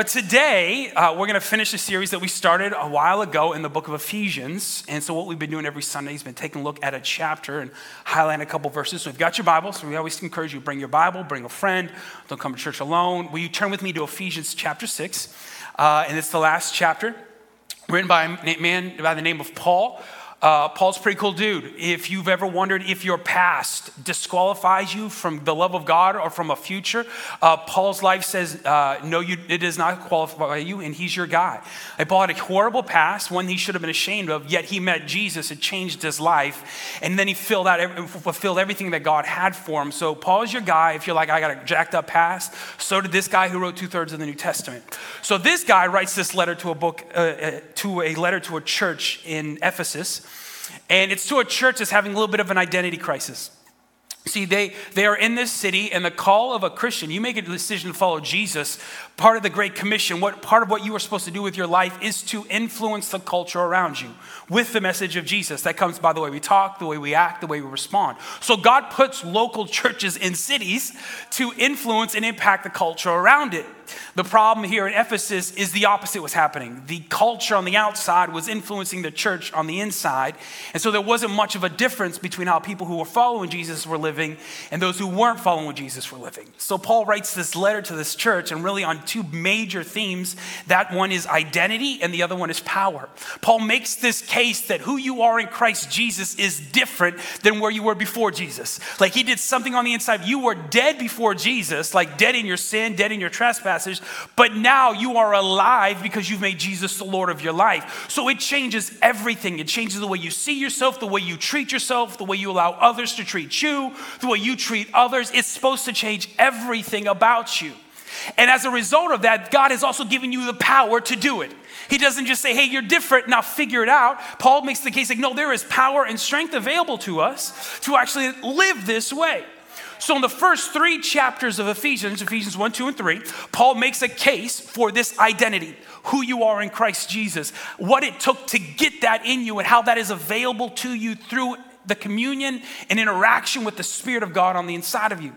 But today, uh, we're going to finish a series that we started a while ago in the book of Ephesians. And so, what we've been doing every Sunday has been taking a look at a chapter and highlighting a couple verses. So, you've got your Bible, so we always encourage you bring your Bible, bring a friend, don't come to church alone. Will you turn with me to Ephesians chapter 6? Uh, and it's the last chapter, written by a man by the name of Paul. Uh, Paul's pretty cool dude. If you've ever wondered if your past disqualifies you from the love of God or from a future, uh, Paul's life says, uh, no, you, it does not qualify you, and he's your guy. I Paul had a horrible past, one he should have been ashamed of, yet he met Jesus, it changed his life, and then he filled out, fulfilled everything that God had for him. So Paul's your guy. If you're like, I got a jacked up past, so did this guy who wrote two thirds of the New Testament. So this guy writes this letter to a book, uh, uh, to a letter to a church in Ephesus. And it's to a church that's having a little bit of an identity crisis. See, they, they are in this city, and the call of a Christian, you make a decision to follow Jesus. Part of the Great Commission, what part of what you are supposed to do with your life is to influence the culture around you with the message of Jesus. That comes by the way we talk, the way we act, the way we respond. So God puts local churches in cities to influence and impact the culture around it. The problem here in Ephesus is the opposite was happening. The culture on the outside was influencing the church on the inside. And so there wasn't much of a difference between how people who were following Jesus were living and those who weren't following Jesus were living. So Paul writes this letter to this church and really on two major themes. That one is identity and the other one is power. Paul makes this case that who you are in Christ Jesus is different than where you were before Jesus. Like he did something on the inside. You were dead before Jesus, like dead in your sin, dead in your trespass passage, but now you are alive because you've made Jesus the Lord of your life. So it changes everything. It changes the way you see yourself, the way you treat yourself, the way you allow others to treat you, the way you treat others. It's supposed to change everything about you. And as a result of that, God has also given you the power to do it. He doesn't just say, hey, you're different, now figure it out. Paul makes the case like, no, there is power and strength available to us to actually live this way. So, in the first three chapters of Ephesians, Ephesians 1, 2, and 3, Paul makes a case for this identity who you are in Christ Jesus, what it took to get that in you, and how that is available to you through the communion and interaction with the Spirit of God on the inside of you.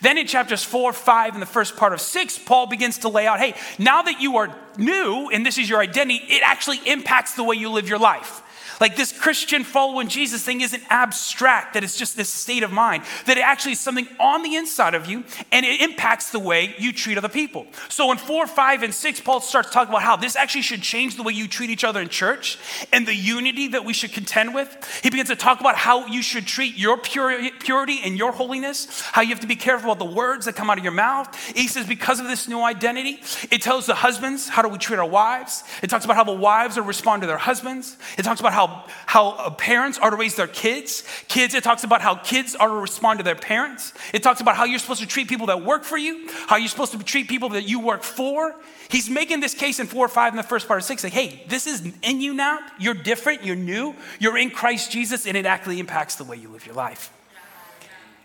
Then in chapters four, five, and the first part of six, Paul begins to lay out hey, now that you are new and this is your identity, it actually impacts the way you live your life. Like this Christian following Jesus thing isn't abstract, that it's just this state of mind, that it actually is something on the inside of you and it impacts the way you treat other people. So in four, five, and six, Paul starts talking about how this actually should change the way you treat each other in church and the unity that we should contend with. He begins to talk about how you should treat your purity and your holiness, how you have to be careful about the words that come out of your mouth. He says, because of this new identity, it tells the husbands how do we treat our wives. It talks about how the wives are respond to their husbands. It talks about how how, how uh, parents are to raise their kids. Kids, it talks about how kids are to respond to their parents. It talks about how you're supposed to treat people that work for you, how you're supposed to treat people that you work for. He's making this case in four or five in the first part of six, like, hey, this is in you now. You're different, you're new, you're in Christ Jesus, and it actually impacts the way you live your life.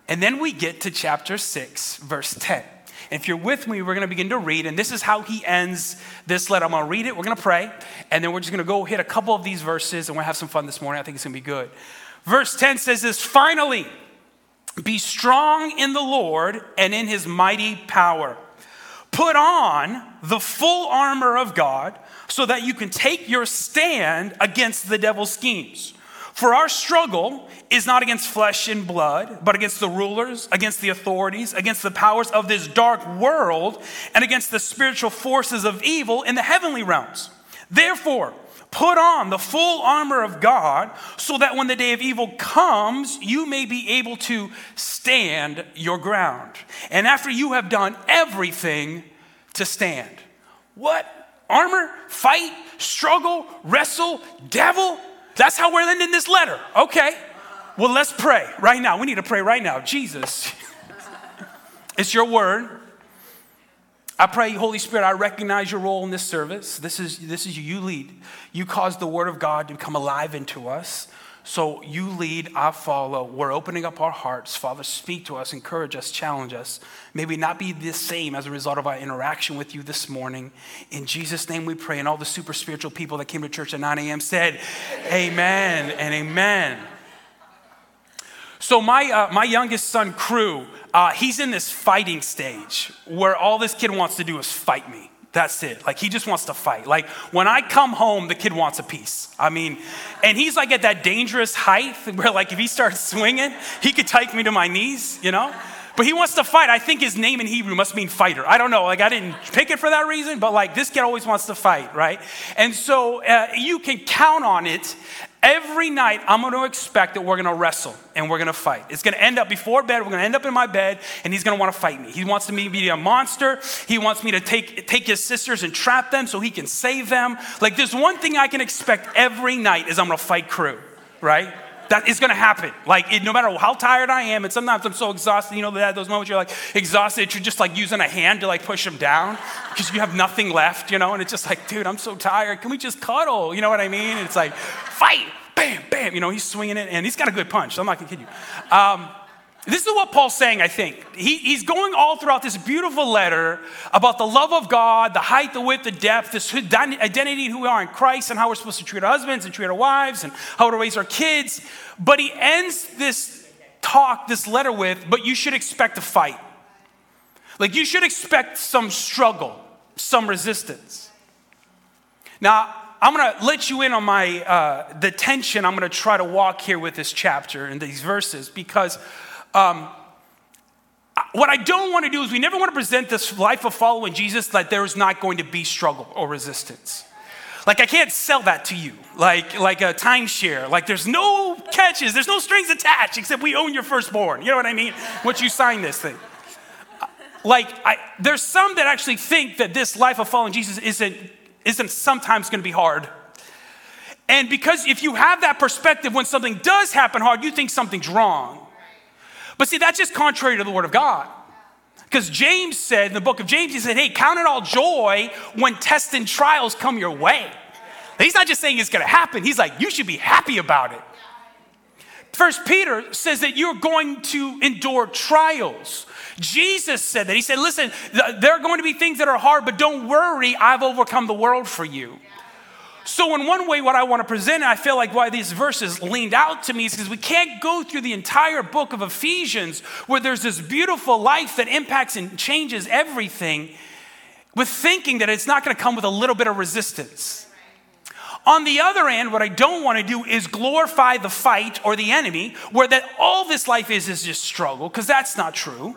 And then we get to chapter six, verse 10. If you're with me, we're going to begin to read. And this is how he ends this letter. I'm going to read it, we're going to pray, and then we're just going to go hit a couple of these verses, and we're going to have some fun this morning. I think it's going to be good. Verse 10 says this Finally, be strong in the Lord and in his mighty power. Put on the full armor of God so that you can take your stand against the devil's schemes. For our struggle is not against flesh and blood, but against the rulers, against the authorities, against the powers of this dark world, and against the spiritual forces of evil in the heavenly realms. Therefore, put on the full armor of God so that when the day of evil comes, you may be able to stand your ground. And after you have done everything, to stand. What? Armor? Fight? Struggle? Wrestle? Devil? That's how we're ending this letter. Okay. Well, let's pray right now. We need to pray right now. Jesus, it's your word. I pray, Holy Spirit, I recognize your role in this service. This is, this is you. You lead. You cause the Word of God to come alive into us. So you lead, I follow. We're opening up our hearts. Father, speak to us, encourage us, challenge us. May we not be the same as a result of our interaction with you this morning. In Jesus' name we pray. And all the super spiritual people that came to church at 9 a.m. said, Amen and amen. So, my, uh, my youngest son, Crew, uh, he's in this fighting stage where all this kid wants to do is fight me. That's it. Like, he just wants to fight. Like, when I come home, the kid wants a piece. I mean, and he's like at that dangerous height where, like, if he starts swinging, he could take me to my knees, you know? But he wants to fight. I think his name in Hebrew must mean fighter. I don't know. Like, I didn't pick it for that reason, but like, this kid always wants to fight, right? And so uh, you can count on it Every night, I'm going to expect that we're going to wrestle and we're going to fight. It's going to end up before bed. We're going to end up in my bed, and he's going to want to fight me. He wants me to be a monster. He wants me to take, take his sisters and trap them so he can save them. Like, there's one thing I can expect every night is I'm going to fight Crew, right? That is going to happen. Like, it, no matter how tired I am, and sometimes I'm so exhausted, you know, that those moments you're like exhausted, you're just like using a hand to like push them down because you have nothing left, you know, and it's just like, dude, I'm so tired. Can we just cuddle? You know what I mean? And it's like, fight, bam, bam. You know, he's swinging it, and he's got a good punch. So I'm not going to kid you. Um, this is what Paul's saying, I think. He, he's going all throughout this beautiful letter about the love of God, the height, the width, the depth, this identity who we are in Christ, and how we're supposed to treat our husbands and treat our wives, and how to raise our kids. But he ends this talk, this letter with, but you should expect a fight. Like you should expect some struggle, some resistance. Now, I'm going to let you in on my uh, the tension I'm going to try to walk here with this chapter and these verses because um, what I don't want to do is we never want to present this life of following Jesus that there is not going to be struggle or resistance. Like I can't sell that to you, like like a timeshare. Like there's no catches, there's no strings attached except we own your firstborn. You know what I mean? Once you sign this thing. Like I, there's some that actually think that this life of following Jesus isn't isn't sometimes going to be hard. And because if you have that perspective, when something does happen hard, you think something's wrong. But see, that's just contrary to the Word of God. Because James said in the book of James, he said, Hey, count it all joy when tests and trials come your way. He's not just saying it's going to happen, he's like, You should be happy about it. First Peter says that you're going to endure trials. Jesus said that. He said, Listen, there are going to be things that are hard, but don't worry, I've overcome the world for you. So, in one way, what I want to present, I feel like why these verses leaned out to me is because we can't go through the entire book of Ephesians where there's this beautiful life that impacts and changes everything with thinking that it's not going to come with a little bit of resistance. On the other end, what I don't want to do is glorify the fight or the enemy, where that all this life is is just struggle, because that's not true.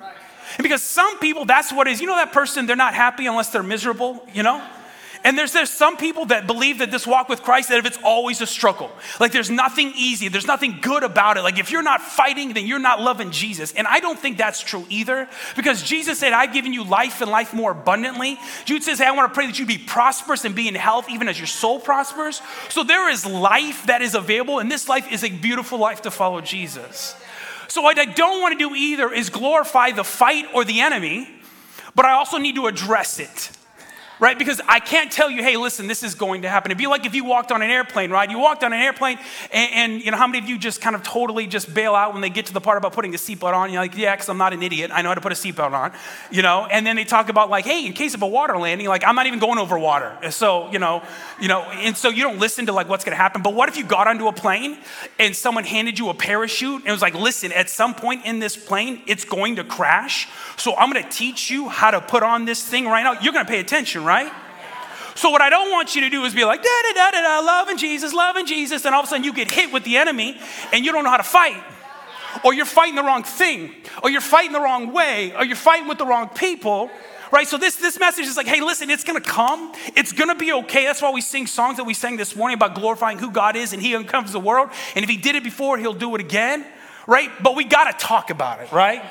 And because some people, that's what is. You know that person, they're not happy unless they're miserable, you know? And there's, there's some people that believe that this walk with Christ, that if it's always a struggle, like there's nothing easy, there's nothing good about it. Like if you're not fighting, then you're not loving Jesus. And I don't think that's true either, because Jesus said, I've given you life and life more abundantly. Jude says, Hey, I want to pray that you be prosperous and be in health, even as your soul prospers. So there is life that is available, and this life is a beautiful life to follow Jesus. So, what I don't want to do either is glorify the fight or the enemy, but I also need to address it right? Because I can't tell you, hey, listen, this is going to happen. It'd be like if you walked on an airplane, right? You walked on an airplane, and, and you know, how many of you just kind of totally just bail out when they get to the part about putting a seatbelt on? You're like, yeah, because I'm not an idiot. I know how to put a seatbelt on, you know? And then they talk about like, hey, in case of a water landing, like, I'm not even going over water. So, you know, you know, and so you don't listen to like what's going to happen. But what if you got onto a plane and someone handed you a parachute and was like, listen, at some point in this plane, it's going to crash. So I'm going to teach you how to put on this thing right now. You're going to pay attention, right? So, what I don't want you to do is be like, da da da da da, loving Jesus, loving Jesus, and all of a sudden you get hit with the enemy and you don't know how to fight. Or you're fighting the wrong thing, or you're fighting the wrong way, or you're fighting with the wrong people. Right? So this, this message is like, hey, listen, it's gonna come. It's gonna be okay. That's why we sing songs that we sang this morning about glorifying who God is and He uncomes the world. And if He did it before, He'll do it again. Right? But we gotta talk about it, right?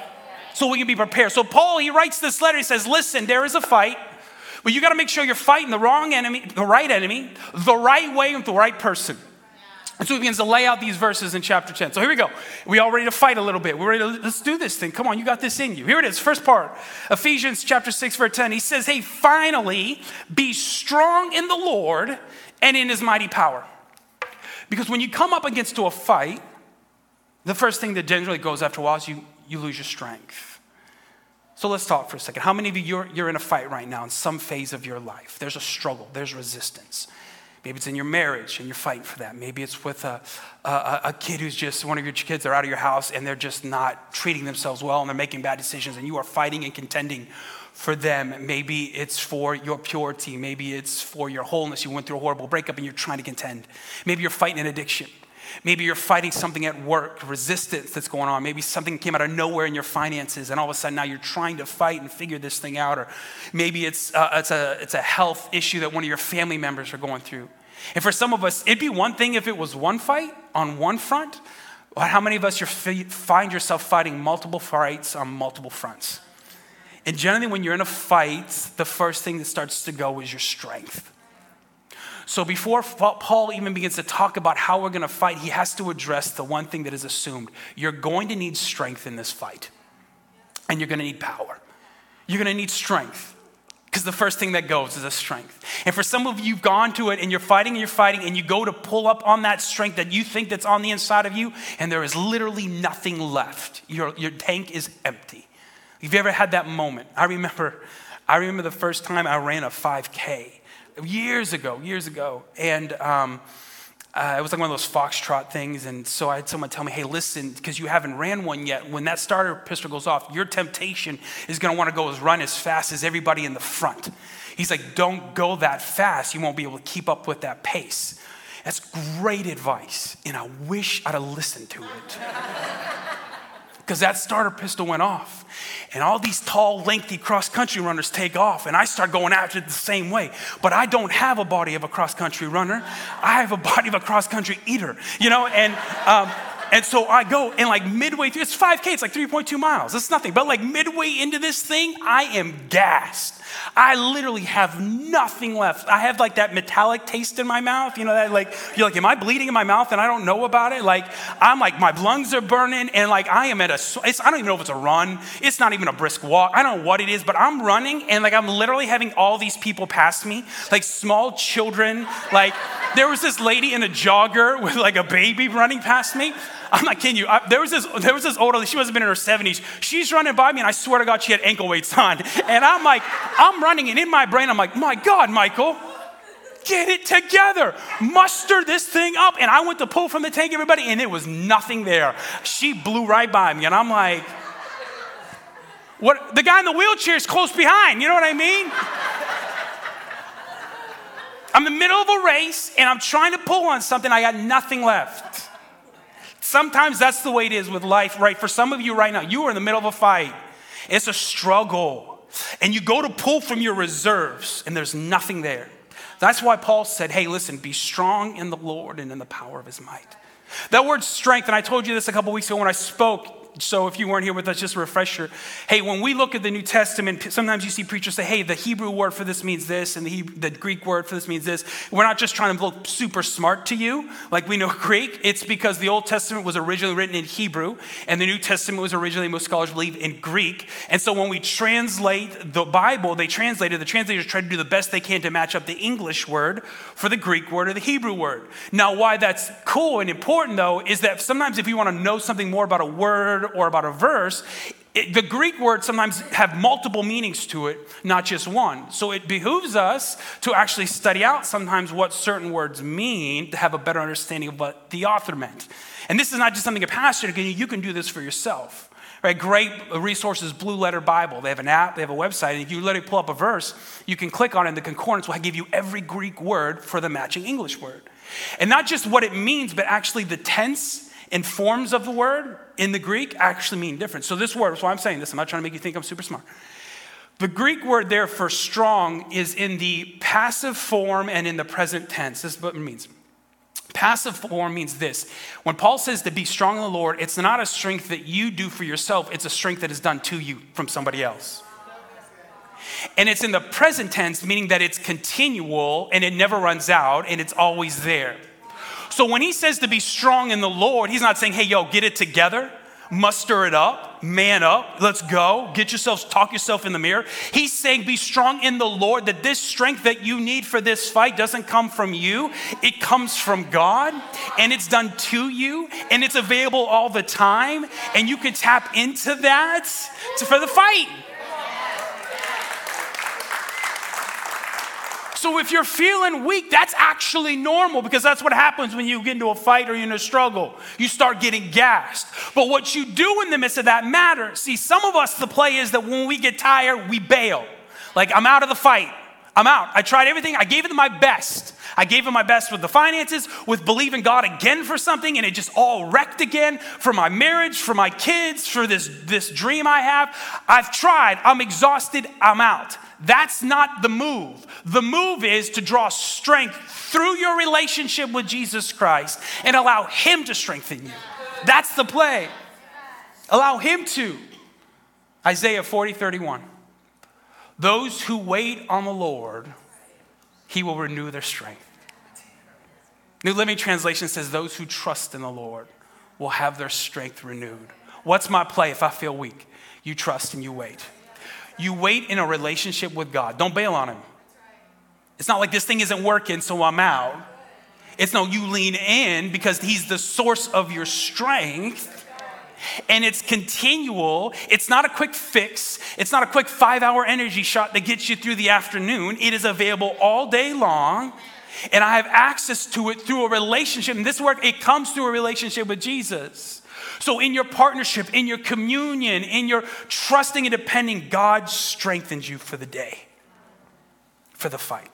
So we can be prepared. So Paul, he writes this letter, he says, listen, there is a fight. But you got to make sure you're fighting the wrong enemy, the right enemy, the right way with the right person. And so he begins to lay out these verses in chapter 10. So here we go. We all ready to fight a little bit. We're ready to let's do this thing. Come on, you got this in you. Here it is, first part. Ephesians chapter 6, verse 10. He says, Hey, finally, be strong in the Lord and in his mighty power. Because when you come up against to a fight, the first thing that generally goes after a while is you, you lose your strength. So let's talk for a second. How many of you, you're, you're in a fight right now in some phase of your life? There's a struggle, there's resistance. Maybe it's in your marriage and you're fighting for that. Maybe it's with a, a, a, kid who's just one of your kids, they're out of your house and they're just not treating themselves well and they're making bad decisions and you are fighting and contending for them. Maybe it's for your purity. Maybe it's for your wholeness. You went through a horrible breakup and you're trying to contend. Maybe you're fighting an addiction. Maybe you're fighting something at work, resistance that's going on. Maybe something came out of nowhere in your finances, and all of a sudden now you're trying to fight and figure this thing out. Or maybe it's, uh, it's, a, it's a health issue that one of your family members are going through. And for some of us, it'd be one thing if it was one fight on one front. But how many of us find yourself fighting multiple fights on multiple fronts? And generally, when you're in a fight, the first thing that starts to go is your strength. So before Paul even begins to talk about how we're going to fight, he has to address the one thing that is assumed. You're going to need strength in this fight, and you're going to need power. You're going to need strength. Because the first thing that goes is a strength. And for some of you, you've gone to it and you're fighting and you're fighting, and you go to pull up on that strength that you think that's on the inside of you, and there is literally nothing left. Your, your tank is empty. Have you ever had that moment? I remember, I remember the first time I ran a 5K years ago, years ago. And um, uh, it was like one of those foxtrot things. And so I had someone tell me, hey, listen, because you haven't ran one yet, when that starter pistol goes off, your temptation is going to want to go as run as fast as everybody in the front. He's like, don't go that fast. You won't be able to keep up with that pace. That's great advice. And I wish I'd have listened to it. Because that starter pistol went off and all these tall, lengthy cross country runners take off, and I start going after it the same way. But I don't have a body of a cross country runner, I have a body of a cross country eater, you know? And, um, and so I go, and like midway through, it's 5K, it's like 3.2 miles, it's nothing. But like midway into this thing, I am gassed. I literally have nothing left. I have like that metallic taste in my mouth. You know, that like, you're like, am I bleeding in my mouth and I don't know about it? Like, I'm like, my lungs are burning and like I am at a, it's, I don't even know if it's a run. It's not even a brisk walk. I don't know what it is, but I'm running and like I'm literally having all these people pass me, like small children. Like, there was this lady in a jogger with like a baby running past me. I'm not kidding you. I, there was this there was this old lady. She must have been in her 70s. She's running by me, and I swear to God, she had ankle weights on. And I'm like, I'm running, and in my brain, I'm like, my God, Michael, get it together, muster this thing up. And I went to pull from the tank, everybody, and there was nothing there. She blew right by me, and I'm like, what? The guy in the wheelchair is close behind. You know what I mean? I'm in the middle of a race and I'm trying to pull on something, I got nothing left. Sometimes that's the way it is with life, right? For some of you right now, you are in the middle of a fight. It's a struggle. And you go to pull from your reserves, and there's nothing there. That's why Paul said, hey, listen, be strong in the Lord and in the power of his might. That word strength, and I told you this a couple weeks ago when I spoke, so if you weren't here with us, just a refresher. Hey, when we look at the New Testament, sometimes you see preachers say, hey, the Hebrew word for this means this, and the, Hebrew, the Greek word for this means this. We're not just trying to look super smart to you, like we know Greek. It's because the Old Testament was originally written in Hebrew, and the New Testament was originally, most scholars believe, in Greek. And so when we translate the Bible, they translated, the translators try to do the best they can to match up the English word for the Greek word or the Hebrew word. Now, why that's cool and important, though, is that sometimes if you want to know something more about a word, word or about a verse, it, the Greek words sometimes have multiple meanings to it, not just one. So it behooves us to actually study out sometimes what certain words mean to have a better understanding of what the author meant. And this is not just something a pastor can do, you can do this for yourself. Right, great resources, Blue Letter Bible. They have an app, they have a website, and if you literally pull up a verse, you can click on it, and the concordance will give you every Greek word for the matching English word. And not just what it means, but actually the tense and forms of the word in the Greek actually mean different. So, this word, that's why I'm saying this, I'm not trying to make you think I'm super smart. The Greek word there for strong is in the passive form and in the present tense. This is what it means. Passive form means this. When Paul says to be strong in the Lord, it's not a strength that you do for yourself, it's a strength that is done to you from somebody else. And it's in the present tense, meaning that it's continual and it never runs out and it's always there. So when he says to be strong in the Lord, he's not saying, hey, yo, get it together muster it up, man up, let's go, get yourselves, talk yourself in the mirror. He's saying, be strong in the Lord, that this strength that you need for this fight doesn't come from you, it comes from God, and it's done to you, and it's available all the time, and you can tap into that for the fight. So if you're feeling weak, that's actually normal because that's what happens when you get into a fight or you're in a struggle. You start getting gassed. But what you do in the midst of that matters. See, some of us, the play is that when we get tired, we bail. Like, I'm out of the fight. I'm out. I tried everything. I gave it my best. I gave it my best with the finances, with believing God again for something, and it just all wrecked again for my marriage, for my kids, for this, this dream I have. I've tried. I'm exhausted. I'm out. That's not the move. The move is to draw strength through your relationship with Jesus Christ and allow Him to strengthen you. That's the play. Allow Him to. Isaiah 40, 31. Those who wait on the Lord, He will renew their strength. New Living Translation says, Those who trust in the Lord will have their strength renewed. What's my play if I feel weak? You trust and you wait. You wait in a relationship with God. Don't bail on Him. It's not like this thing isn't working, so I'm out. It's no, you lean in because He's the source of your strength. And it's continual. It's not a quick fix. It's not a quick five hour energy shot that gets you through the afternoon. It is available all day long. And I have access to it through a relationship. And this work, it comes through a relationship with Jesus. So, in your partnership, in your communion, in your trusting and depending, God strengthens you for the day, for the fight.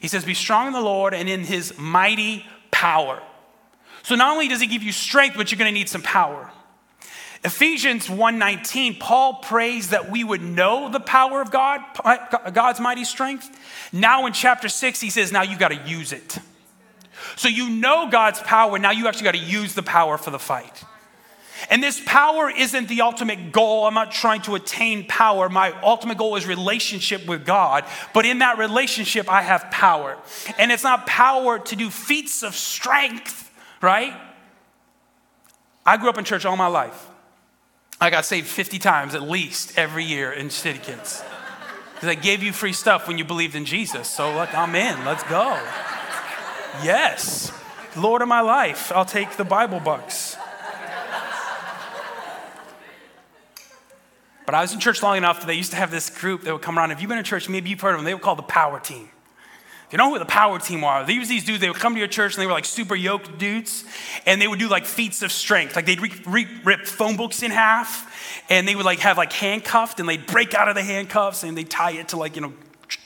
He says, Be strong in the Lord and in his mighty power. So, not only does he give you strength, but you're going to need some power. Ephesians 1:19 Paul prays that we would know the power of God God's mighty strength. Now in chapter 6 he says now you got to use it. So you know God's power, now you actually got to use the power for the fight. And this power isn't the ultimate goal. I'm not trying to attain power. My ultimate goal is relationship with God. But in that relationship, I have power. And it's not power to do feats of strength, right? I grew up in church all my life. I got saved 50 times at least every year in City Kids. Because I gave you free stuff when you believed in Jesus. So, look, I'm in. Let's go. Yes. Lord of my life, I'll take the Bible bucks. But I was in church long enough that they used to have this group that would come around. If you've been in church, maybe you've heard of them. They were called the Power Team. You know who the Power Team are, these these dudes. They would come to your church and they were like super yoked dudes, and they would do like feats of strength. Like they'd re- re- rip phone books in half, and they would like have like handcuffed, and they'd break out of the handcuffs and they'd tie it to like you know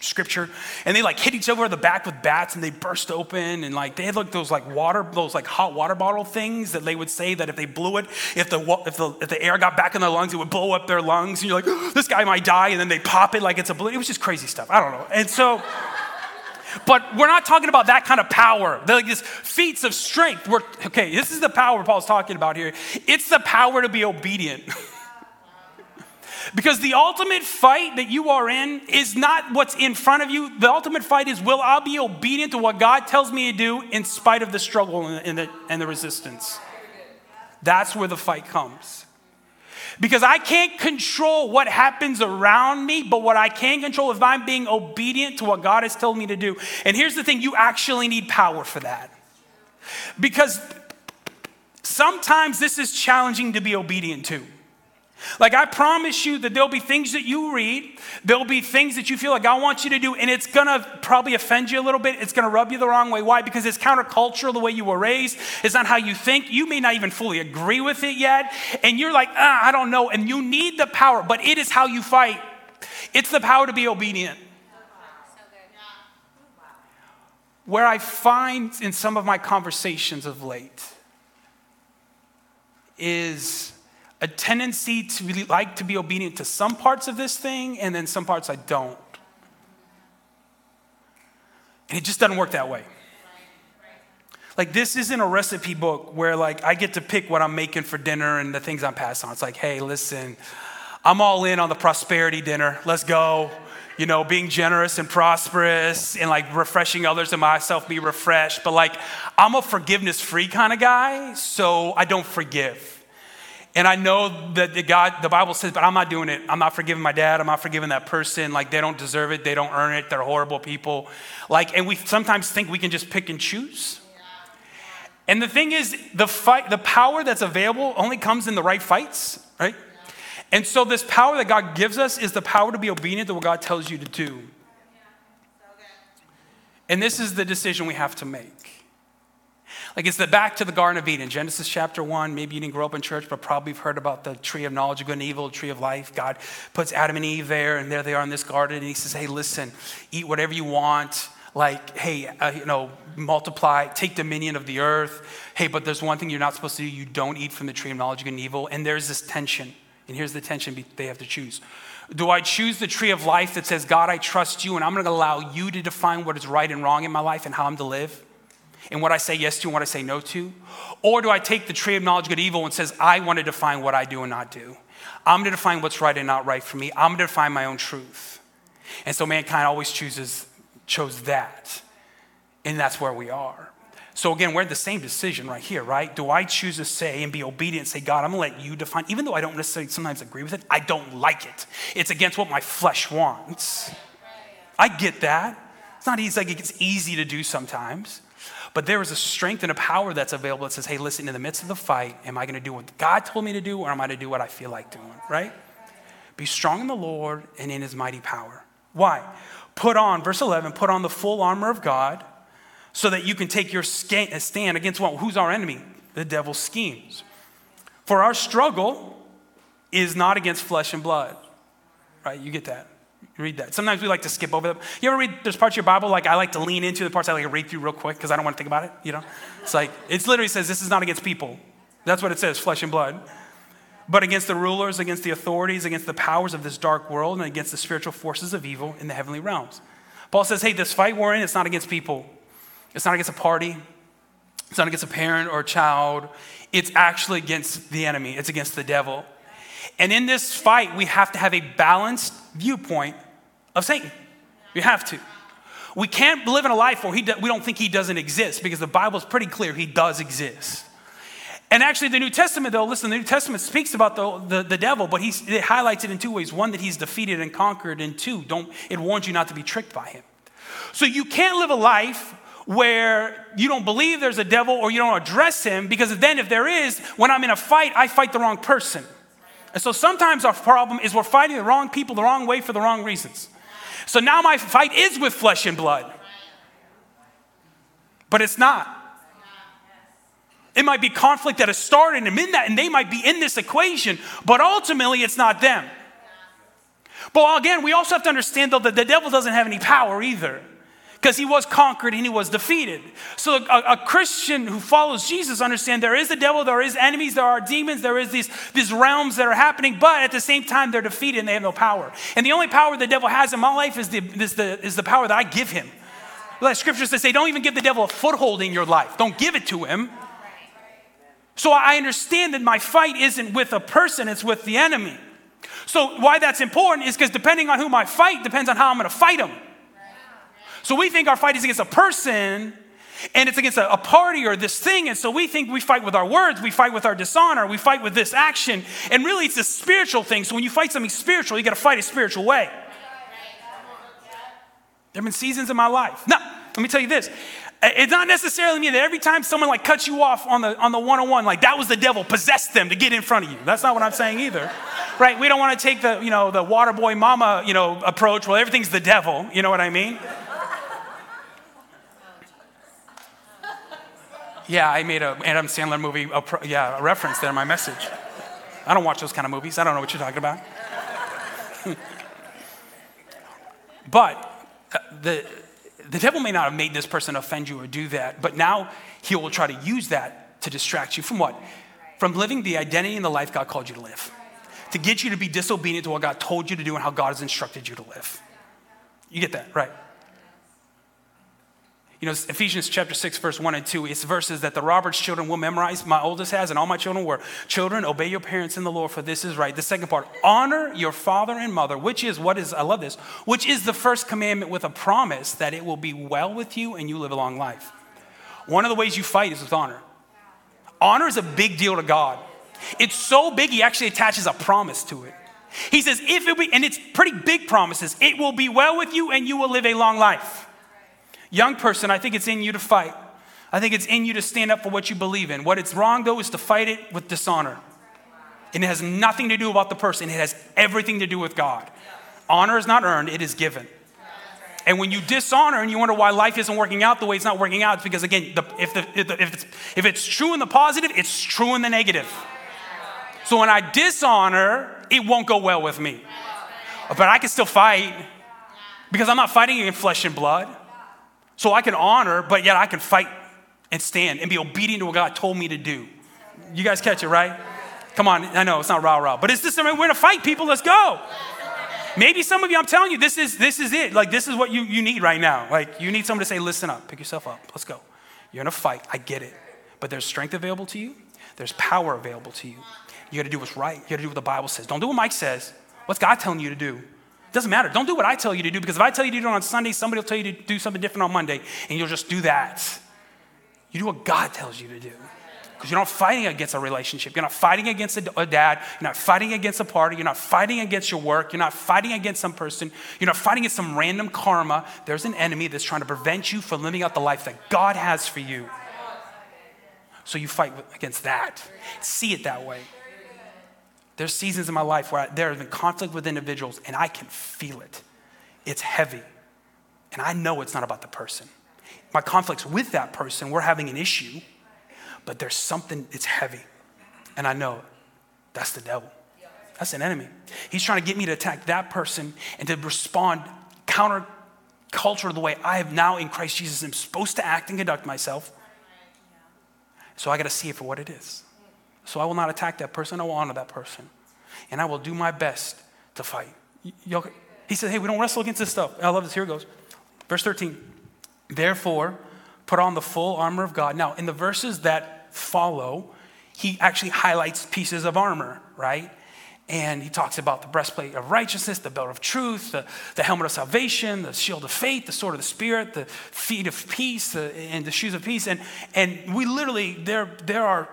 scripture and they like hit each other in the back with bats and they burst open and like they had like those like water those like hot water bottle things that they would say that if they blew it if the if the, if the air got back in their lungs it would blow up their lungs and you're like oh, this guy might die and then they pop it like it's a balloon it was just crazy stuff i don't know and so but we're not talking about that kind of power. They're like these feats of strength. We're, okay, this is the power Paul's talking about here. It's the power to be obedient. Because the ultimate fight that you are in is not what's in front of you. The ultimate fight is will I be obedient to what God tells me to do in spite of the struggle and the, and the resistance? That's where the fight comes. Because I can't control what happens around me, but what I can control is I'm being obedient to what God has told me to do. And here's the thing you actually need power for that. Because sometimes this is challenging to be obedient to. Like, I promise you that there'll be things that you read, there'll be things that you feel like I want you to do, and it's gonna probably offend you a little bit. It's gonna rub you the wrong way. Why? Because it's countercultural the way you were raised. It's not how you think. You may not even fully agree with it yet. And you're like, ah, I don't know. And you need the power, but it is how you fight. It's the power to be obedient. Where I find in some of my conversations of late is a tendency to really like to be obedient to some parts of this thing, and then some parts I don't. And it just doesn't work that way. Like this isn't a recipe book where like I get to pick what I'm making for dinner and the things I'm passing on. It's like, hey, listen, I'm all in on the prosperity dinner. Let's go. you know, being generous and prosperous and like refreshing others and myself be refreshed. But like, I'm a forgiveness free kind of guy, so I don't forgive. And I know that the God, the Bible says, but I'm not doing it. I'm not forgiving my dad. I'm not forgiving that person. Like they don't deserve it. They don't earn it. They're horrible people. Like, and we sometimes think we can just pick and choose. And the thing is, the fight, the power that's available only comes in the right fights, right? And so this power that God gives us is the power to be obedient to what God tells you to do. And this is the decision we have to make. Like it's the back to the Garden of Eden, Genesis chapter one. Maybe you didn't grow up in church, but probably you've heard about the tree of knowledge of good and evil, tree of life. God puts Adam and Eve there, and there they are in this garden, and He says, "Hey, listen, eat whatever you want. Like, hey, uh, you know, multiply, take dominion of the earth. Hey, but there's one thing you're not supposed to do: you don't eat from the tree of knowledge of good and evil. And there's this tension, and here's the tension they have to choose. Do I choose the tree of life that says, God, I trust you, and I'm going to allow you to define what is right and wrong in my life and how I'm to live? And what I say yes to and what I say no to? Or do I take the tree of knowledge, good, evil, and says, I want to define what I do and not do? I'm going to define what's right and not right for me. I'm going to define my own truth. And so mankind always chooses, chose that. And that's where we are. So again, we're in the same decision right here, right? Do I choose to say and be obedient and say, God, I'm gonna let you define, even though I don't necessarily sometimes agree with it, I don't like it. It's against what my flesh wants. I get that. It's not easy, like it's easy to do sometimes. But there is a strength and a power that's available that says, hey, listen, in the midst of the fight, am I going to do what God told me to do or am I going to do what I feel like doing, right? Be strong in the Lord and in his mighty power. Why? Put on, verse 11, put on the full armor of God so that you can take your uh, stand against what? Who's our enemy? The devil's schemes. For our struggle is not against flesh and blood, right? You get that. Read that. Sometimes we like to skip over them. You ever read, there's parts of your Bible, like I like to lean into the parts I like to read through real quick because I don't want to think about it, you know? It's like, it literally says this is not against people. That's what it says, flesh and blood. But against the rulers, against the authorities, against the powers of this dark world, and against the spiritual forces of evil in the heavenly realms. Paul says, hey, this fight we're in, it's not against people. It's not against a party. It's not against a parent or a child. It's actually against the enemy. It's against the devil. And in this fight, we have to have a balanced viewpoint of Satan. You have to. We can't live in a life where he do, we don't think he doesn't exist because the Bible is pretty clear he does exist. And actually, the New Testament, though, listen, the New Testament speaks about the, the, the devil, but he's, it highlights it in two ways. One, that he's defeated and conquered, and two, don't, it warns you not to be tricked by him. So you can't live a life where you don't believe there's a devil or you don't address him because then, if there is, when I'm in a fight, I fight the wrong person. And so sometimes our problem is we're fighting the wrong people the wrong way for the wrong reasons. So now my fight is with flesh and blood. But it's not. It might be conflict that has started and in that, and they might be in this equation, but ultimately it's not them. But again, we also have to understand though that the devil doesn't have any power either because he was conquered and he was defeated. So a, a, Christian who follows Jesus understand there is the devil, there is enemies, there are demons, there is these, these realms that are happening, but at the same time they're defeated and they have no power. And the only power the devil has in my life is the, is the, is the power that I give him. Like scriptures that say, don't even give the devil a foothold in your life. Don't give it to him. So I understand that my fight isn't with a person, it's with the enemy. So why that's important is because depending on who my fight depends on how I'm going to fight him. So we think our fight is against a person and it's against a, a, party or this thing. And so we think we fight with our words, we fight with our dishonor, we fight with this action. And really, it's a spiritual thing. So when you fight something spiritual, you got to fight a spiritual way. There have been seasons in my life. Now, let me tell you this. It's not necessarily mean that every time someone like cuts you off on the on the one-on-one, like that was the devil possessed them to get in front of you. That's not what I'm saying either. Right? We don't want to take the, you know, the Waterboy mama, you know, approach. Well, everything's the devil. You know what I mean? Yeah, I made an Adam Sandler movie, a pro, yeah, a reference there in my message. I don't watch those kind of movies. I don't know what you're talking about. but uh, the, the devil may not have made this person offend you or do that, but now he will try to use that to distract you from what? From living the identity and the life God called you to live. To get you to be disobedient to what God told you to do and how God has instructed you to live. You get that, right? You know, Ephesians chapter 6, verse 1 and 2, it's verses that the Roberts children will memorize. My oldest has, and all my children were. Children, obey your parents in the Lord, for this is right. The second part, honor your father and mother, which is what is, I love this, which is the first commandment with a promise that it will be well with you and you live a long life. One of the ways you fight is with honor. Honor is a big deal to God. It's so big, he actually attaches a promise to it. He says, if it be, and it's pretty big promises, it will be well with you and you will live a long life. Young person, I think it's in you to fight. I think it's in you to stand up for what you believe in. What it's wrong, though, is to fight it with dishonor. And it has nothing to do about the person, it has everything to do with God. Honor is not earned, it is given. And when you dishonor and you wonder why life isn't working out the way it's not working out, it's because, again, the, if, the, if, the, if, it's, if it's true in the positive, it's true in the negative. So when I dishonor, it won't go well with me. But I can still fight because I'm not fighting in flesh and blood. So I can honor, but yet I can fight and stand and be obedient to what God told me to do. You guys catch it, right? Come on, I know it's not rah rah, but it's just, I mean, we're gonna fight, people, let's go. Maybe some of you, I'm telling you, this is this is it. Like this is what you, you need right now. Like you need someone to say, listen up, pick yourself up, let's go. You're gonna fight, I get it. But there's strength available to you, there's power available to you. You gotta do what's right, you gotta do what the Bible says. Don't do what Mike says. What's God telling you to do? Doesn't matter. Don't do what I tell you to do because if I tell you to do it on Sunday, somebody will tell you to do something different on Monday, and you'll just do that. You do what God tells you to do. Because you're not fighting against a relationship. You're not fighting against a, dad. You're not fighting against a party. You're not fighting against your work. You're not fighting against some person. You're not fighting against some random karma. There's an enemy that's trying to prevent you from living out the life that God has for you. So you fight against that. See it that way. There's seasons in my life where I, there has been conflict with individuals and I can feel it. It's heavy. And I know it's not about the person. My conflicts with that person, we're having an issue, but there's something, it's heavy. And I know that's the devil. That's an enemy. He's trying to get me to attack that person and to respond counter culture the way I have now in Christ Jesus am supposed to act and conduct myself. So I got to see it for what it is. So I will not attack that person. I will honor that person. And I will do my best to fight. He said, Hey, we don't wrestle against this stuff. I love this. Here it goes. Verse 13. Therefore, put on the full armor of God. Now, in the verses that follow, he actually highlights pieces of armor, right? And he talks about the breastplate of righteousness, the belt of truth, the, the helmet of salvation, the shield of faith, the sword of the spirit, the feet of peace, the, and the shoes of peace. And, and we literally, there, there are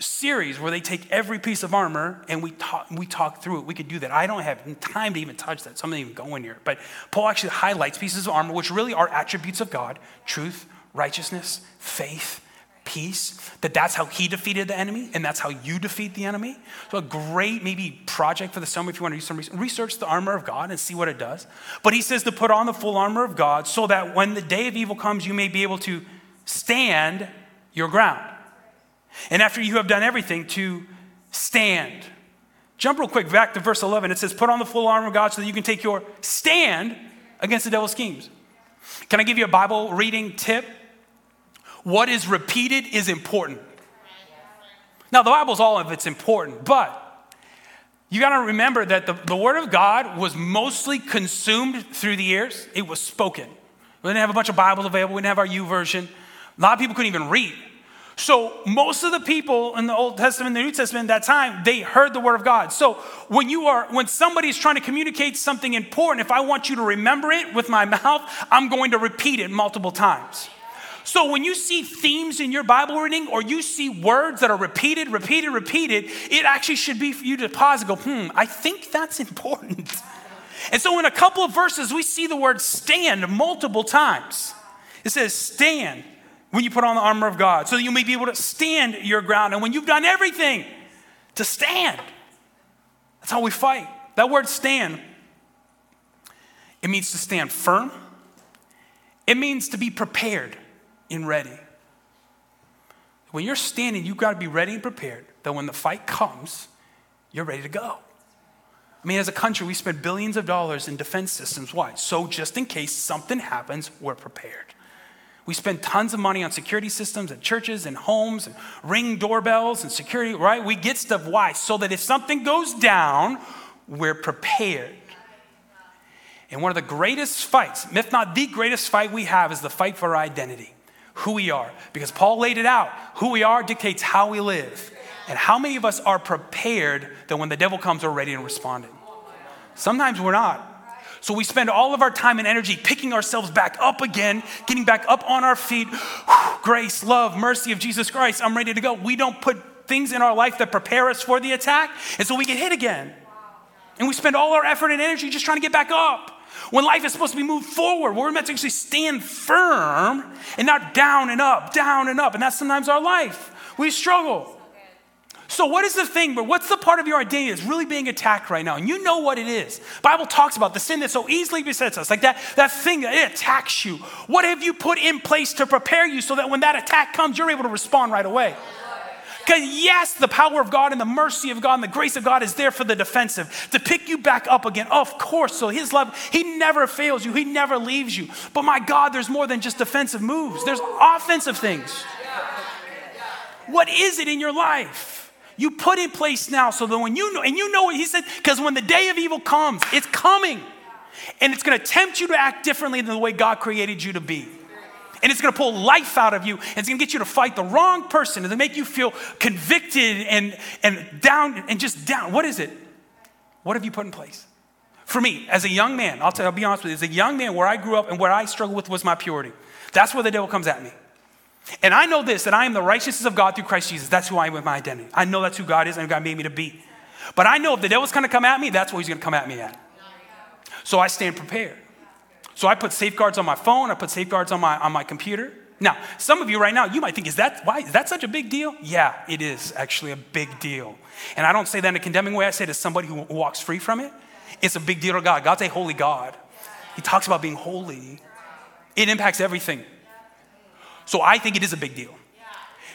series where they take every piece of armor and we talk, we talk through it. We could do that. I don't have time to even touch that, so I'm not even going here. But Paul actually highlights pieces of armor, which really are attributes of God truth, righteousness, faith, peace. That that's how he defeated the enemy, and that's how you defeat the enemy. So, a great maybe project for the summer if you want to do some research, research the armor of God and see what it does. But he says to put on the full armor of God so that when the day of evil comes, you may be able to stand your ground. And after you have done everything, to stand. Jump real quick back to verse 11. It says, Put on the full armor of God so that you can take your stand against the devil's schemes. Can I give you a Bible reading tip? What is repeated is important. Now, the Bible's all of it's important, but you got to remember that the, the Word of God was mostly consumed through the ears, It was spoken. We didn't have a bunch of Bibles available. We didn't have our YouVersion. A lot of people couldn't even read. So most of the people in the Old Testament, the New Testament at that time, they heard the word of God. So when you are, when somebody's trying to communicate something important, if I want you to remember it with my mouth, I'm going to repeat it multiple times. So when you see themes in your Bible reading or you see words that are repeated, repeated, repeated, it actually should be for you to pause and go, hmm, I think that's important. And so in a couple of verses, we see the word stand multiple times. It says, stand when you put on the armor of God, so that you may be able to stand your ground. And when you've done everything, to stand. That's how we fight. That word stand, it means to stand firm, it means to be prepared and ready. When you're standing, you've got to be ready and prepared that when the fight comes, you're ready to go. I mean, as a country, we spend billions of dollars in defense systems. Why? So, just in case something happens, we're prepared. We spend tons of money on security systems at churches and homes and ring doorbells and security, right? We get stuff. Why? So that if something goes down, we're prepared. And one of the greatest fights, if not the greatest fight we have, is the fight for our identity, who we are. Because Paul laid it out. Who we are dictates how we live. And how many of us are prepared that when the devil comes, we're ready and responding? Sometimes we're not. So we spend all of our time and energy picking ourselves back up again, getting back up on our feet. Grace, love, mercy of Jesus Christ, I'm ready to go. We don't put things in our life that prepare us for the attack, and so we get hit again. And we spend all our effort and energy just trying to get back up. When life is supposed to be moved forward, we're meant to actually stand firm and not down and up, down and up. And that's sometimes our life. We struggle. So, what is the thing, but what's the part of your identity that's really being attacked right now? And you know what it is. Bible talks about the sin that so easily besets us, like that, that thing that it attacks you. What have you put in place to prepare you so that when that attack comes, you're able to respond right away? Because, yes, the power of God and the mercy of God and the grace of God is there for the defensive to pick you back up again. Of course. So, His love, He never fails you, He never leaves you. But, my God, there's more than just defensive moves, there's offensive things. What is it in your life? You put in place now so that when you know, and you know what he said, because when the day of evil comes, it's coming. And it's going to tempt you to act differently than the way God created you to be. And it's going to pull life out of you. And it's going to get you to fight the wrong person and to make you feel convicted and, and down and just down. What is it? What have you put in place? For me, as a young man, I'll, tell, I'll be honest with you, as a young man, where I grew up and where I struggled with was my purity. That's where the devil comes at me. And I know this that I am the righteousness of God through Christ Jesus. That's who I am with my identity. I know that's who God is and God made me to be. But I know if the devil's gonna come at me, that's what he's gonna come at me at. So I stand prepared. So I put safeguards on my phone, I put safeguards on my, on my computer. Now, some of you right now, you might think, is that why is that such a big deal? Yeah, it is actually a big deal. And I don't say that in a condemning way, I say it to somebody who walks free from it. It's a big deal to God. God's a holy God. He talks about being holy. It impacts everything. So I think it is a big deal.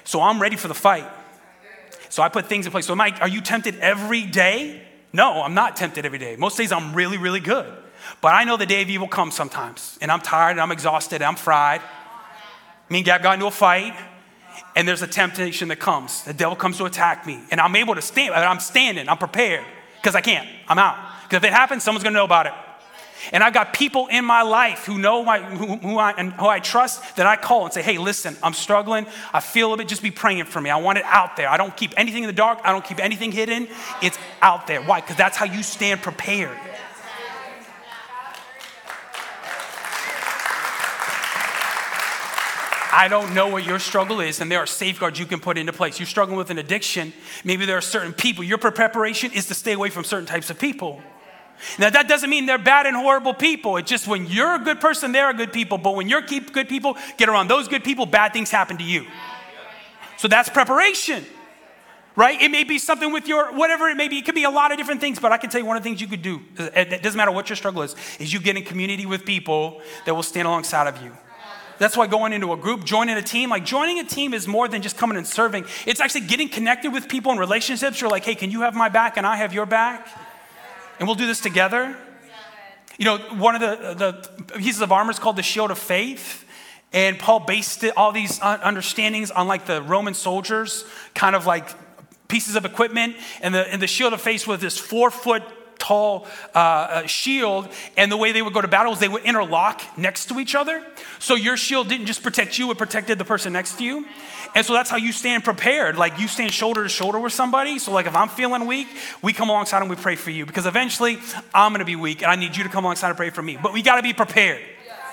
So I'm ready for the fight. So I put things in place. So, Mike, are you tempted every day? No, I'm not tempted every day. Most days I'm really, really good. But I know the day of evil comes sometimes. And I'm tired and I'm exhausted and I'm fried. Me and Gab got into a fight. And there's a temptation that comes. The devil comes to attack me. And I'm able to stand. I'm standing. I'm prepared. Because I can't. I'm out. Because if it happens, someone's to know about it. And I've got people in my life who know my, who, who, I, and who I trust that I call and say, hey, listen, I'm struggling. I feel a bit, just be praying for me. I want it out there. I don't keep anything in the dark. I don't keep anything hidden. It's out there. Why? Because that's how you stand prepared. I don't know what your struggle is, and there are safeguards you can put into place. You're struggling with an addiction. Maybe there are certain people. Your preparation is to stay away from certain types of people. Now, that doesn't mean they're bad and horrible people. It's just when you're a good person, they're a good people. But when you're good people, get around those good people, bad things happen to you. So that's preparation, right? It may be something with your, whatever it may be. It could be a lot of different things, but I can tell you one of the things you could do, uh, it doesn't matter what your struggle is, is you get in community with people that will stand alongside of you. That's why going into a group, joining a team, like joining a team is more than just coming and serving. It's actually getting connected with people in relationships. You're like, hey, can you have my back and I have your back? And we'll do this together. You know, one of the, the pieces of armor is called the shield of faith. And Paul based it, all these understandings on like the Roman soldiers, kind of like pieces of equipment. And the, and the shield of faith was this four foot tall uh, uh, shield, and the way they would go to battle is they would interlock next to each other. So your shield didn't just protect you, it protected the person next to you. And so that's how you stand prepared. Like you stand shoulder to shoulder with somebody. So, like if I'm feeling weak, we come alongside and we pray for you because eventually I'm going to be weak and I need you to come alongside and pray for me. But we got to be prepared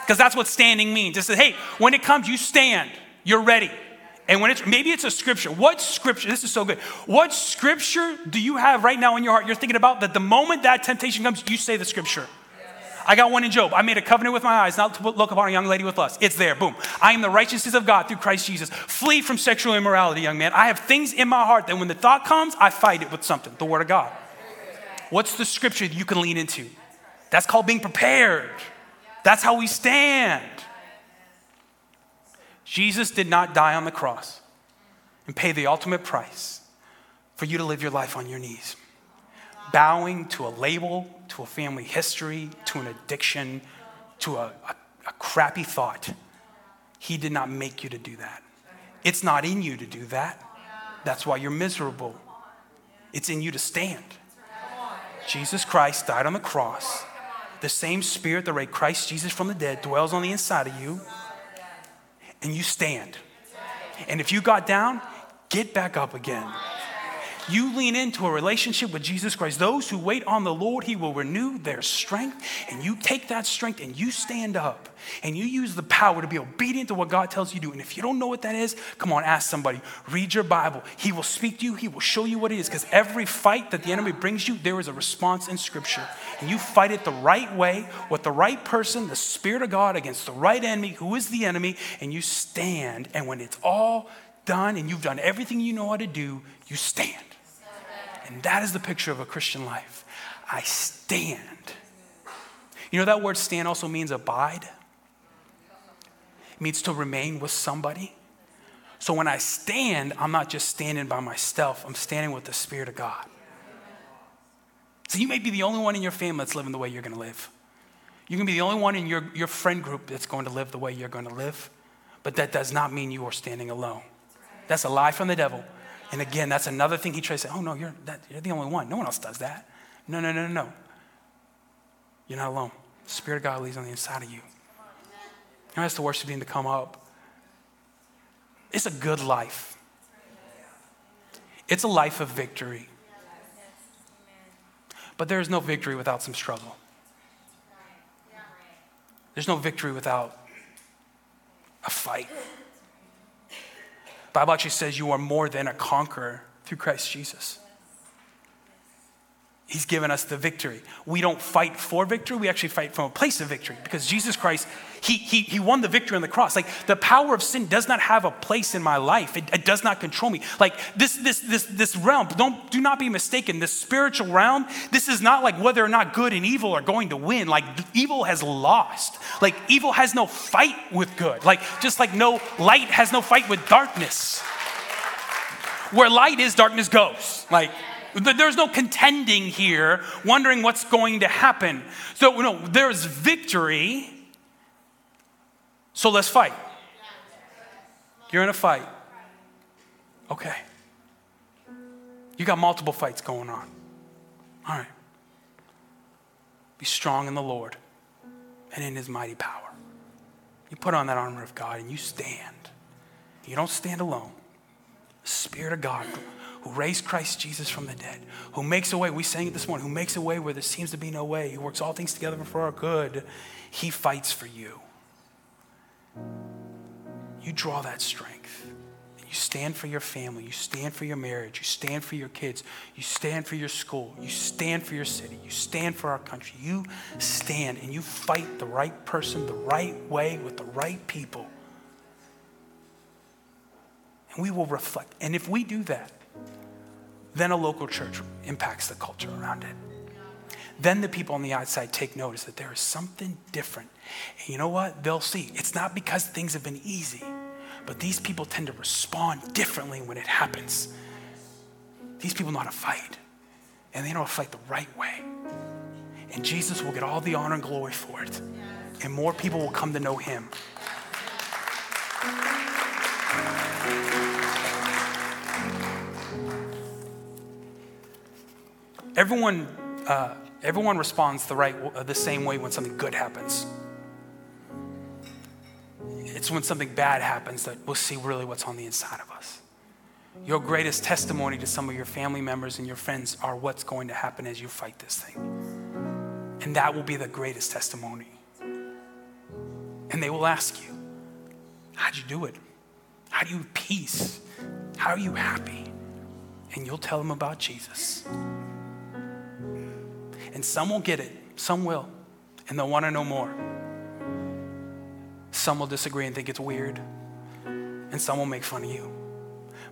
because that's what standing means. It says, hey, when it comes, you stand, you're ready. And when it's maybe it's a scripture. What scripture? This is so good. What scripture do you have right now in your heart you're thinking about that the moment that temptation comes, you say the scripture? I got one in Job. I made a covenant with my eyes not to look upon a young lady with lust. It's there. Boom. I am the righteousness of God through Christ Jesus. Flee from sexual immorality, young man. I have things in my heart that when the thought comes, I fight it with something the Word of God. What's the scripture that you can lean into? That's called being prepared. That's how we stand. Jesus did not die on the cross and pay the ultimate price for you to live your life on your knees, bowing to a label, to a family history, to an addiction, to a, a, a crappy thought. He did not make you to do that. It's not in you to do that. That's why you're miserable. It's in you to stand. Jesus Christ died on the cross the same spirit that raised Christ Jesus from the dead dwells on the inside of you, and you stand. And if you got down, get back up again. You lean into a relationship with Jesus Christ. Those who wait on the Lord, He will renew their strength. And you take that strength and you stand up and you use the power to be obedient to what God tells you to do. And if you don't know what that is, come on, ask somebody. Read your Bible. He will speak to you, He will show you what it is. Because every fight that the enemy brings you, there is a response in Scripture. And you fight it the right way with the right person, the Spirit of God, against the right enemy, who is the enemy, and you stand. And when it's all done and you've done everything you know how to do, you stand. And that is the picture of a Christian life. I stand. You know that word stand also means abide? It means to remain with somebody. So when I stand, I'm not just standing by myself, I'm standing with the Spirit of God. So you may be the only one in your family that's living the way you're going to live. You can be the only one in your, your friend group that's going to live the way you're going to live, but that does not mean you are standing alone. That's a lie from the devil. And again, that's another thing he tries to say, oh no, you're, that, you're the only one. No one else does that. No, no, no, no. No. You're not alone. The Spirit of God lives on the inside of you. You ask the worship team to come up. It's a good life. It's a life of victory. But there is no victory without some struggle. There's no victory without a fight. Bible actually says you are more than a conqueror through Christ Jesus. He's given us the victory. We don't fight for victory, we actually fight from a place of victory because Jesus Christ, he, he, he won the victory on the cross. Like the power of sin does not have a place in my life, it, it does not control me. Like this, this, this, this realm, don't, do not be mistaken, this spiritual realm, this is not like whether or not good and evil are going to win. Like evil has lost. Like evil has no fight with good. Like just like no light has no fight with darkness. Where light is, darkness goes. Like, there's no contending here, wondering what's going to happen. So, no, there's victory. So let's fight. You're in a fight. Okay. You got multiple fights going on. All right. Be strong in the Lord and in his mighty power. You put on that armor of God and you stand. You don't stand alone. The Spirit of God who raised Christ Jesus from the dead, who makes a way, we sang it this morning, who makes a way where there seems to be no way, who works all things together for our good, he fights for you. You draw that strength. You stand for your family. You stand for your marriage. You stand for your kids. You stand for your school. You stand for your city. You stand for our country. You stand and you fight the right person the right way with the right people. And we will reflect. And if we do that, then a local church impacts the culture around it. Then the people on the outside take notice that there is something different. And you know what? They'll see. It's not because things have been easy, but these people tend to respond differently when it happens. These people know how to fight, and they know how to fight the right way. And Jesus will get all the honor and glory for it, and more people will come to know him. Everyone, uh, everyone responds the right, uh, the same way when something good happens. It's when something bad happens that we'll see really what's on the inside of us. Your greatest testimony to some of your family members and your friends are what's going to happen as you fight this thing. And that will be the greatest testimony. And they will ask you, How'd you do it? How do you have peace? How are you happy? And you'll tell them about Jesus. And some will get it, some will, and they'll want to know more. Some will disagree and think it's weird, and some will make fun of you.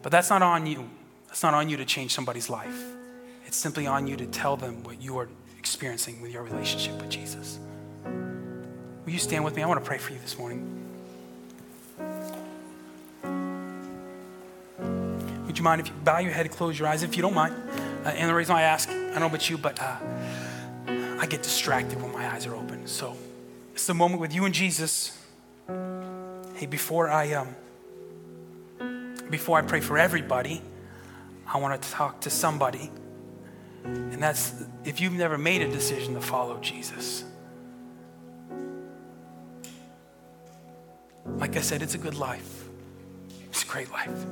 But that's not on you. That's not on you to change somebody's life. It's simply on you to tell them what you are experiencing with your relationship with Jesus. Will you stand with me? I want to pray for you this morning. Would you mind if you bow your head, and close your eyes, if you don't mind? Uh, and the reason I ask, I don't know about you, but uh, I get distracted when my eyes are open. So it's the moment with you and Jesus. Hey, before I um, before I pray for everybody, I want to talk to somebody. And that's if you've never made a decision to follow Jesus. Like I said, it's a good life. It's a great life.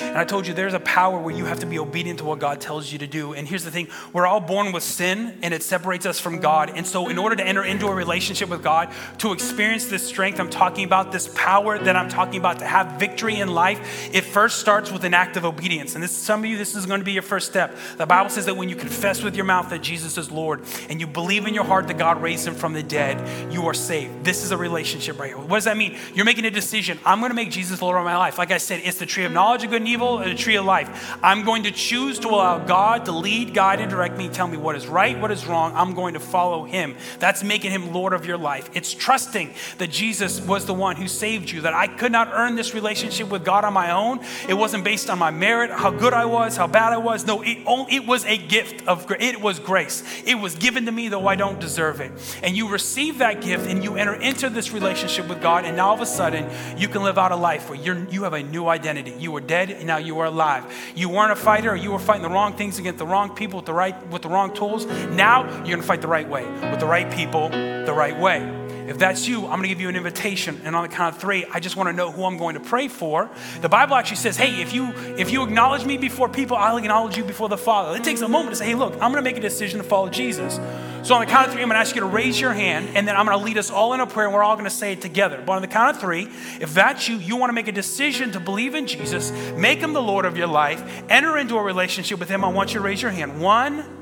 And I told you there's a power where you have to be obedient to what God tells you to do. And here's the thing we're all born with sin and it separates us from God. And so, in order to enter into a relationship with God, to experience this strength I'm talking about, this power that I'm talking about, to have victory in life, it first starts with an act of obedience. And this, some of you, this is going to be your first step. The Bible says that when you confess with your mouth that Jesus is Lord and you believe in your heart that God raised him from the dead, you are saved. This is a relationship right here. What does that mean? You're making a decision. I'm going to make Jesus Lord of my life. Like I said, it's the tree of knowledge of good and evil and the tree of life. I'm going to choose to allow God to lead, guide, and direct me, tell me what is right, what is wrong. I'm going to follow Him. That's making Him Lord of your life. It's trusting that Jesus was the one who saved you, that I could not earn this relationship with God on my own. It wasn't based on my merit, how good I was, how bad I was. No, it, it was a gift of grace. It was grace. It was given to me, though I don't deserve it. And you receive that gift and you enter into this relationship with God, and now all of a sudden you can live out a life where you're, you have a new identity. You were dead, now you are alive. You weren't a fighter, you were fighting the wrong things against the wrong people with the right with the wrong tools. Now you're gonna fight the right way, with the right people, the right way. If that's you, I'm going to give you an invitation, and on the count of three, I just want to know who I'm going to pray for. The Bible actually says, "Hey, if you if you acknowledge me before people, I'll acknowledge you before the Father." It takes a moment to say, "Hey, look, I'm going to make a decision to follow Jesus." So on the count of three, I'm going to ask you to raise your hand, and then I'm going to lead us all in a prayer, and we're all going to say it together. But on the count of three, if that's you, you want to make a decision to believe in Jesus, make Him the Lord of your life, enter into a relationship with Him. I want you to raise your hand. One.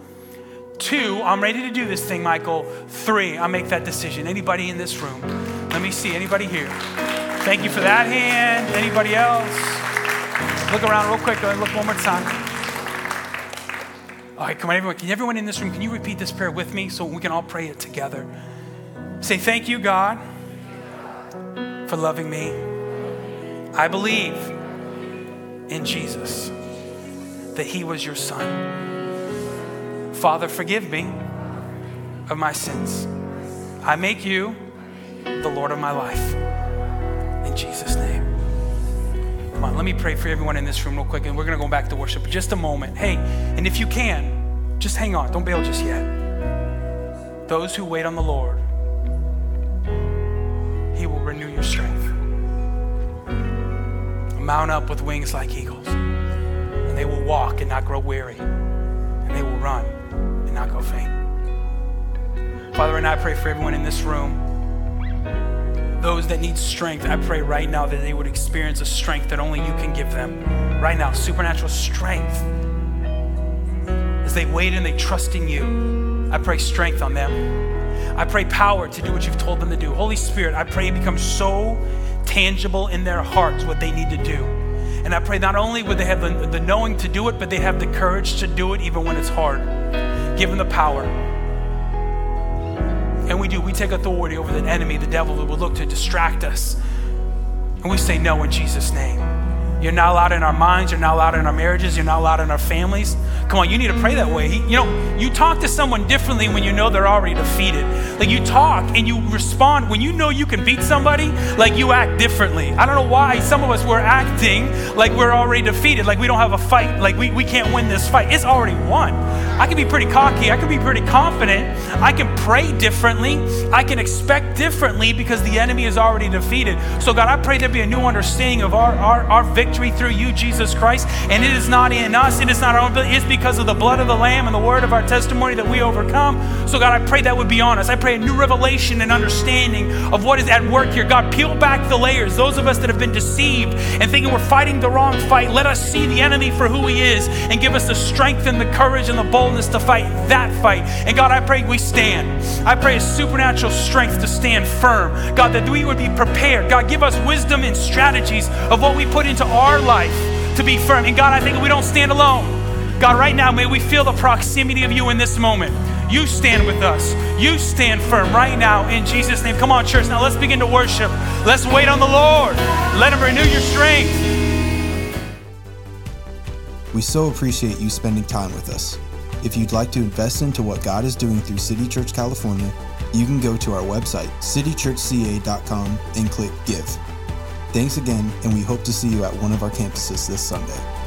Two, I'm ready to do this thing, Michael. Three, I make that decision. Anybody in this room? Let me see. Anybody here? Thank you for that hand. Anybody else? Look around real quick. Look one more time. All right, come on, everyone. Can everyone in this room, can you repeat this prayer with me so we can all pray it together? Say, Thank you, God, for loving me. I believe in Jesus, that He was your Son. Father, forgive me of my sins. I make you the Lord of my life. In Jesus' name. Come on, let me pray for everyone in this room real quick, and we're going to go back to worship just a moment. Hey, and if you can, just hang on. Don't bail just yet. Those who wait on the Lord, He will renew your strength. Mount up with wings like eagles, and they will walk and not grow weary, and they will run and not go faint. Father, and I pray for everyone in this room those that need strength, I pray right now that they would experience a strength that only you can give them. Right now, supernatural strength. As they wait and they trust in you, I pray strength on them. I pray power to do what you've told them to do. Holy Spirit, I pray it becomes so tangible in their hearts what they need to do. And I pray not only would they have the, the knowing to do it, but they have the courage to do it even when it's hard. Give them the power. We do. We take authority over the enemy, the devil, that will look to distract us. And we say no in Jesus' name. You're not allowed in our minds. You're not allowed in our marriages. You're not allowed in our families. Come on, you need to pray that way. He, you know, you talk to someone differently when you know they're already defeated. Like you talk and you respond when you know you can beat somebody, like you act differently. I don't know why some of us were acting like we're already defeated, like we don't have a fight, like we, we can't win this fight. It's already won. I can be pretty cocky. I can be pretty confident. I can pray differently. I can expect differently because the enemy is already defeated. So, God, I pray there be a new understanding of our, our, our victory through you, Jesus Christ. And it is not in us, it is not our own, it's because of the blood of the Lamb and the word of our testimony that we overcome. So, God, I pray that would be on us. I pray a new revelation and understanding of what is at work here. God, peel back the layers. Those of us that have been deceived and thinking we're fighting the wrong fight, let us see the enemy for who he is and give us the strength and the courage and the boldness boldness to fight that fight. And God, I pray we stand. I pray a supernatural strength to stand firm. God, that we would be prepared. God, give us wisdom and strategies of what we put into our life to be firm. And God, I think we don't stand alone. God, right now, may we feel the proximity of you in this moment. You stand with us. You stand firm right now in Jesus' name. Come on, church. Now let's begin to worship. Let's wait on the Lord. Let Him renew your strength. We so appreciate you spending time with us. If you'd like to invest into what God is doing through City Church California, you can go to our website, citychurchca.com, and click Give. Thanks again, and we hope to see you at one of our campuses this Sunday.